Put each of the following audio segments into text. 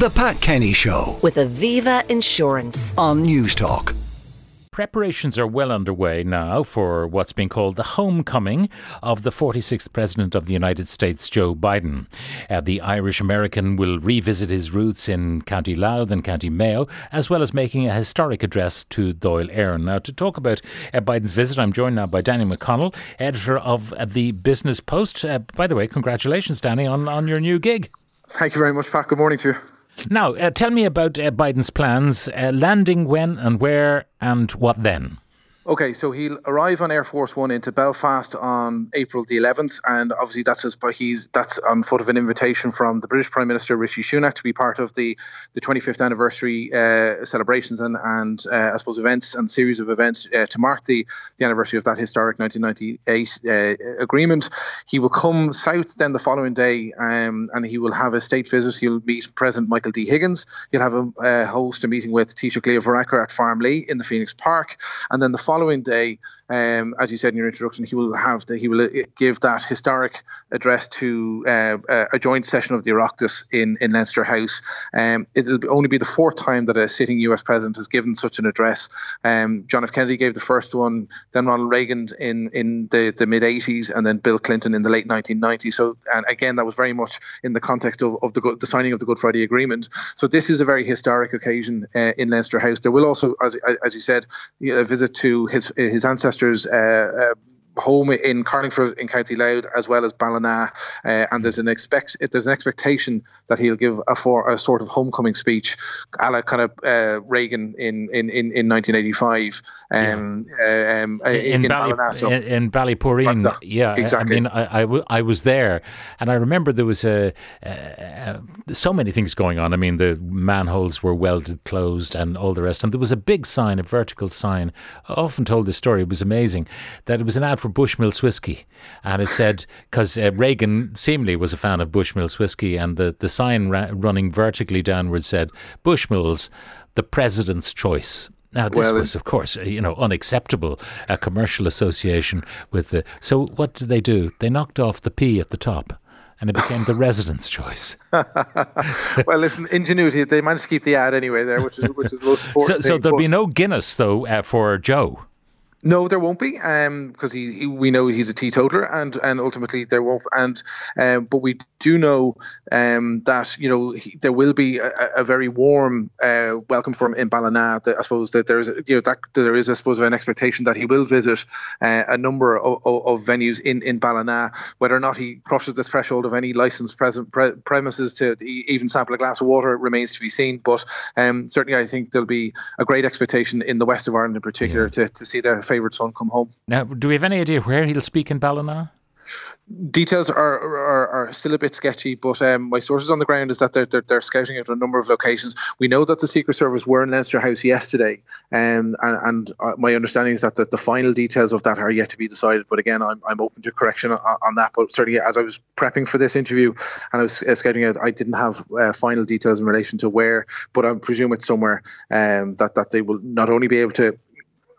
The Pat Kenny Show with Aviva Insurance. on Newstalk. Preparations are well underway now for what's being called the homecoming of the 46th President of the United States, Joe Biden. Uh, the Irish American will revisit his roots in County Louth and County Mayo, as well as making a historic address to Dáil Éireann. Now, to talk about uh, Biden's visit, I'm joined now by Danny McConnell, editor of uh, the Business Post. Uh, by the way, congratulations, Danny, on, on your new gig. Thank you very much, Pat. Good morning to you. Now, uh, tell me about uh, Biden's plans, uh, landing when and where and what then? Okay, so he'll arrive on Air Force One into Belfast on April the 11th, and obviously that's but he's that's on foot of an invitation from the British Prime Minister Rishi Sunak to be part of the the 25th anniversary uh, celebrations and and uh, I suppose events and series of events uh, to mark the the anniversary of that historic 1998 uh, agreement. He will come south then the following day, um, and he will have a state visit. He'll meet President Michael D. Higgins. He'll have a uh, host a meeting with Taoiseach Leo Varadkar at Farmleigh in the Phoenix Park, and then the following day, um, as you said in your introduction, he will have the, he will uh, give that historic address to uh, a joint session of the Oireachtas in in Leinster House. Um, it'll only be the fourth time that a sitting U.S. president has given such an address. Um, John F. Kennedy gave the first one, then Ronald Reagan in in the, the mid 80s, and then Bill Clinton in the late 1990s. So, and again, that was very much in the context of, of the the signing of the Good Friday Agreement. So, this is a very historic occasion uh, in Leinster House. There will also, as as you said, a visit to his his ancestors. Uh, uh, Uh, uh, home in Carlingford in County Louth as well as Ballina, uh, and there's an expect there's an expectation that he'll give a for a sort of homecoming speech, a la kind of uh, Reagan in in in, in 1985 um, uh, um, in, in, Bally, Ballina. So- in, in Ballyporeen. Yeah, exactly. I mean, I, I, w- I was there, and I remember there was a, uh, so many things going on. I mean, the manholes were welded closed and all the rest, and there was a big sign, a vertical sign. I often told this story. It was amazing that it was an ad for Bushmills whiskey, and it said because uh, Reagan seemingly was a fan of Bushmills whiskey, and the the sign ra- running vertically downwards said Bushmills, the president's choice. Now, this Well, was, of course, uh, you know, unacceptable. A commercial association with the. So, what did they do? They knocked off the P at the top, and it became the resident's choice. well, listen, ingenuity. They managed to keep the ad anyway there, which is which is the most So, important. so thing. there'll be no Guinness though uh, for Joe. No, there won't be, because he, he- we know he's a teetotaler, and and ultimately there won't. And um, but we do know um, that you know he, there will be a, a very warm uh, welcome for him in Ballina. That I suppose that there is you know that there is I suppose an expectation that he will visit uh, a number of, of, of venues in in Ballina. Whether or not he crosses the threshold of any licensed present pre- premises to even sample a glass of water remains to be seen. But um, certainly, I think there'll be a great expectation in the west of Ireland in particular to, to see their favourite son come home. Now, do we have any idea where he'll speak in Ballina? Details are, are are still a bit sketchy, but um, my sources on the ground is that they're, they're they're scouting at a number of locations. We know that the Secret Service were in Leinster House yesterday, um, and and uh, my understanding is that the, the final details of that are yet to be decided. But again, I'm, I'm open to correction on, on that. But certainly, as I was prepping for this interview and I was uh, scouting it, I didn't have uh, final details in relation to where, but I presume it's somewhere um, that that they will not only be able to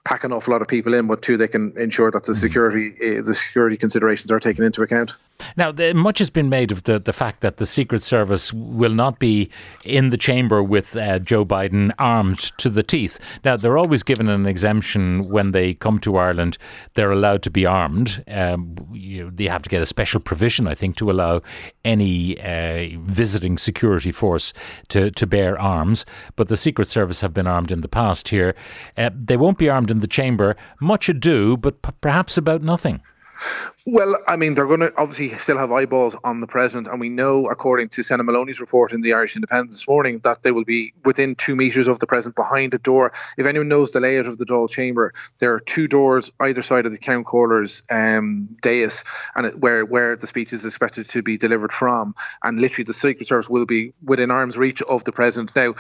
pack an awful lot of people in, but two, they can ensure that the security uh, the security considerations are taken into account. Now, the, much has been made of the, the fact that the Secret Service will not be in the chamber with uh, Joe Biden armed to the teeth. Now, they're always given an exemption when they come to Ireland. They're allowed to be armed. Um, you, they have to get a special provision, I think, to allow any uh, visiting security force to, to bear arms. But the Secret Service have been armed in the past here. Uh, they won't be armed in the chamber. Much ado, but p- perhaps about nothing. Well, I mean, they're going to obviously still have eyeballs on the president, and we know, according to Senan Molony's report in the Irish Independent this morning, that they will be within two meters of the president behind a door. If anyone knows the layout of the Dáil chamber, there are two doors either side of the Ceann Comhairle's um, dais, and it, where where the speech is expected to be delivered from, and literally the Secret Service will be within arm's reach of the president. Now,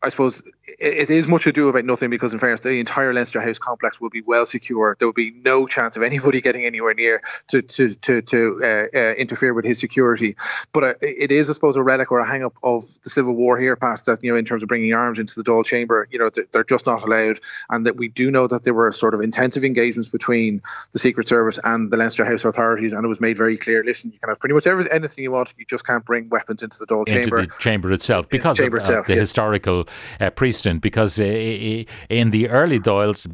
I suppose it is much ado about nothing because, in fairness, the entire Leinster House complex will be well secure. There will be no chance of anybody getting anywhere near to to to, to uh, uh, interfere with his security. But uh, it is, I suppose, a relic or a hang up of the civil war here, past that you know, in terms of bringing arms into the Dáil chamber. You know, they're just not allowed, and that we do know that there were sort of intensive engagements between the Secret Service and the Leinster House authorities, and it was made very clear: listen, you can have pretty much everything, anything you want, you just can't bring weapons into the Dáil chamber. Into the chamber itself because chamber of itself, the yeah. historical uh, precedent because uh, in the early Dáils,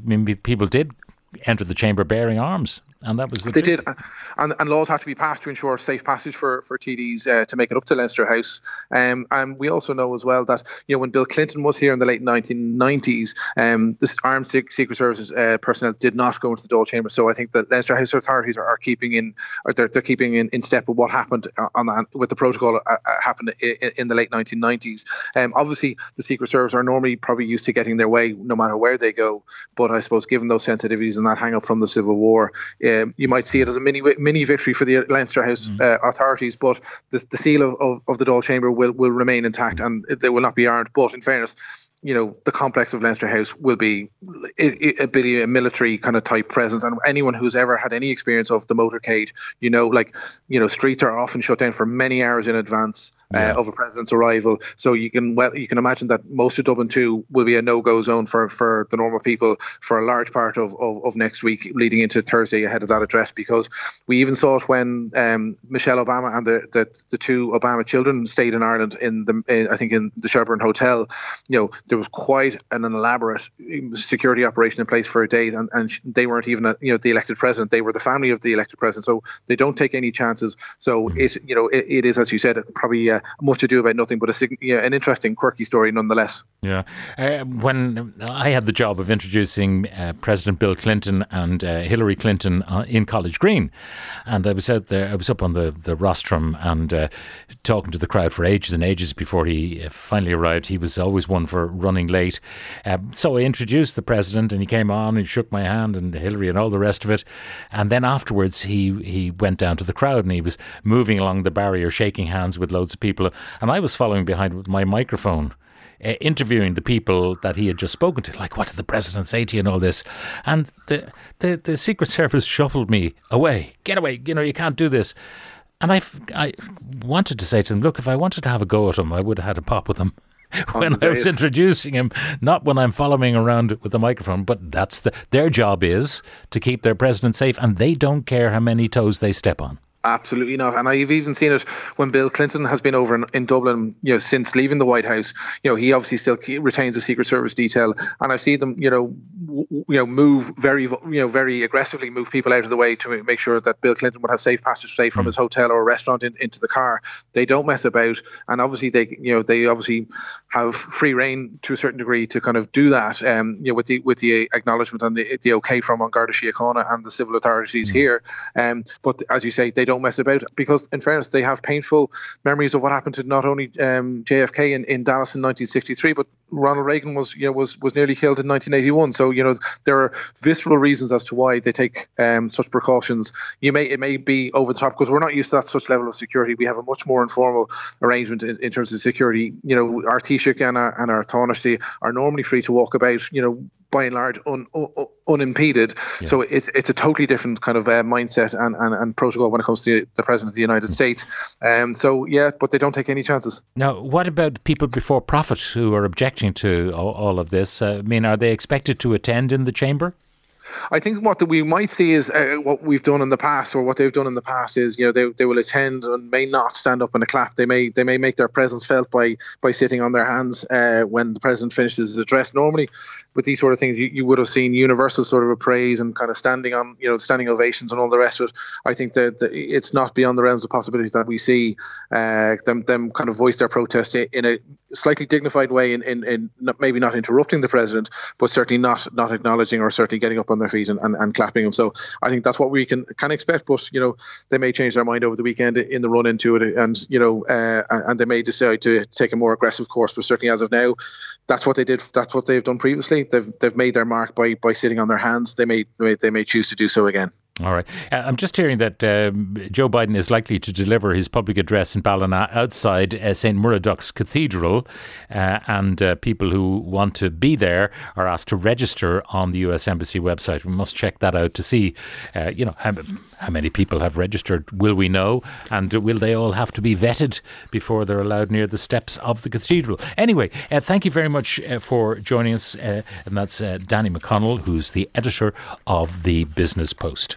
people did enter the chamber bearing arms and that was the they did, and, and laws have to be passed to ensure safe passage for for TDs uh, to make it up to Leinster House. Um, and we also know as well that you know when Bill Clinton was here in the late 1990s, um, the armed Secret Services uh, personnel did not go into the Dáil chamber. So I think that Leinster House authorities are, are keeping in, or they're, they're keeping in, in step with what happened on that, with the protocol uh, uh happened in, in, the late 1990s. Um, obviously, the Secret Service are normally probably used to getting their way no matter where they go. But I suppose given those sensitivities and that hang up from the Civil War. Uh, um, you might see it as a mini mini victory for the Leinster House mm. uh, authorities, but the, the seal of, of, of the Dáil Chamber will, will remain intact and they will not be armed. But in fairness, you know the complex of Leinster House will be a, a, a military kind of type presence, and anyone who's ever had any experience of the motorcade, you know, like you know, streets are often shut down for many hours in advance uh, of a president's arrival. So you can well you can imagine that most of Dublin too will be a no go zone for for the normal people for a large part of, of, of next week leading into Thursday ahead of that address because we even saw it when um, Michelle Obama and the, the the two Obama children stayed in Ireland in the in, I think in the Shelbourne Hotel. You know there was quite an, elaborate security operation in place for a day, and, and they weren't even a, you know the elected president; they were the family of the elected president. So they don't take any chances. So mm-hmm. it you know it, it is as you said probably uh, much ado about nothing, but a, know, an interesting, quirky story nonetheless. Yeah, uh, when I had the job of introducing uh, President Bill Clinton and uh, Hillary Clinton uh, in College Green, and I was out there, I was up on the the rostrum and uh, talking to the crowd for ages and ages before he finally arrived. He was always one for running late. Um, so I introduced the president, and he came on and shook my hand, and Hillary and all the rest of it. And then afterwards, he he went down to the crowd and he was moving along the barrier, shaking hands with loads of people, and I was following behind with my microphone. Uh, interviewing the people that he had just spoken to, like what did the president say to you and all this, and the, the the Secret Service shuffled me away. Get away! You know you can't do this. And I, I wanted to say to them, look, if I wanted to have a go at him, I would have had a pop with him. when I was introducing him, not when I'm following around with the microphone. But that's the, their job is to keep their president safe, and they don't care how many toes they step on. Absolutely not. And I've even seen it when Bill Clinton has been over in, in, Dublin, you know, since leaving the White House. You know, he obviously still retains a Secret Service detail, and I see them, you know, w- you know, move very, you know, very aggressively move people out of the way to make sure that Bill Clinton would have safe passage, say, from mm. his hotel or restaurant in, into the car. They don't mess about, and obviously they, you know, they obviously have free reign to a certain degree to kind of do that. Um, you know, with the with the acknowledgement and the the okay from An Garda Síochána and the civil authorities mm. here. Um, but as you say, they don't don't mess about because, in fairness, they have painful memories of what happened to not only um, JFK in, in Dallas in 1963, but Ronald Reagan was you know was was nearly killed in 1981. So you know there are visceral reasons as to why they take um, such precautions. You may it may be over the top because we're not used to that such level of security. We have a much more informal arrangement in, in terms of security. You know, our Taoiseach and our, and our Taoiseach are normally free to walk about. You know, by and large un, un, unimpeded. Yeah. So it's it's a totally different kind of uh, mindset and, and, and protocol when it comes to the president of the United States. Um, so yeah, but they don't take any chances. Now, what about people before profit who are objecting to all, all of this? Uh, I mean, are they expected to attend in the chamber? I think what we might see is uh, what we've done in the past, or what they've done in the past, is you know they, they will attend and may not stand up in a clap. They may they may make their presence felt by by sitting on their hands uh, when the president finishes his address. Normally, with these sort of things, you, you would have seen universal sort of praise and kind of standing on you know standing ovations and all the rest of it. I think that, that it's not beyond the realms of possibilities that we see uh, them them kind of voice their protest in a slightly dignified way, in, in, in maybe not interrupting the president, but certainly not not acknowledging or certainly getting up on their feet and, and, and clapping them. So I think that's what we can can expect. But you know, they may change their mind over the weekend in the run into it, and you know, uh, and they may decide to take a more aggressive course. But certainly as of now, that's what they did. That's what they've done previously. They've they've made their mark by by sitting on their hands. They may they may choose to do so again. All right. Uh, I'm just hearing that um, Joe Biden is likely to deliver his public address in Ballina outside uh, St. Muredach's Cathedral, uh, and uh, people who want to be there are asked to register on the U.S. Embassy website. We must check that out to see, uh, you know, how, how many people have registered. Will we know? And will they all have to be vetted before they're allowed near the steps of the cathedral? Anyway, uh, thank you very much for joining us, and that's Danny McConnell, who's the editor of the Business Post.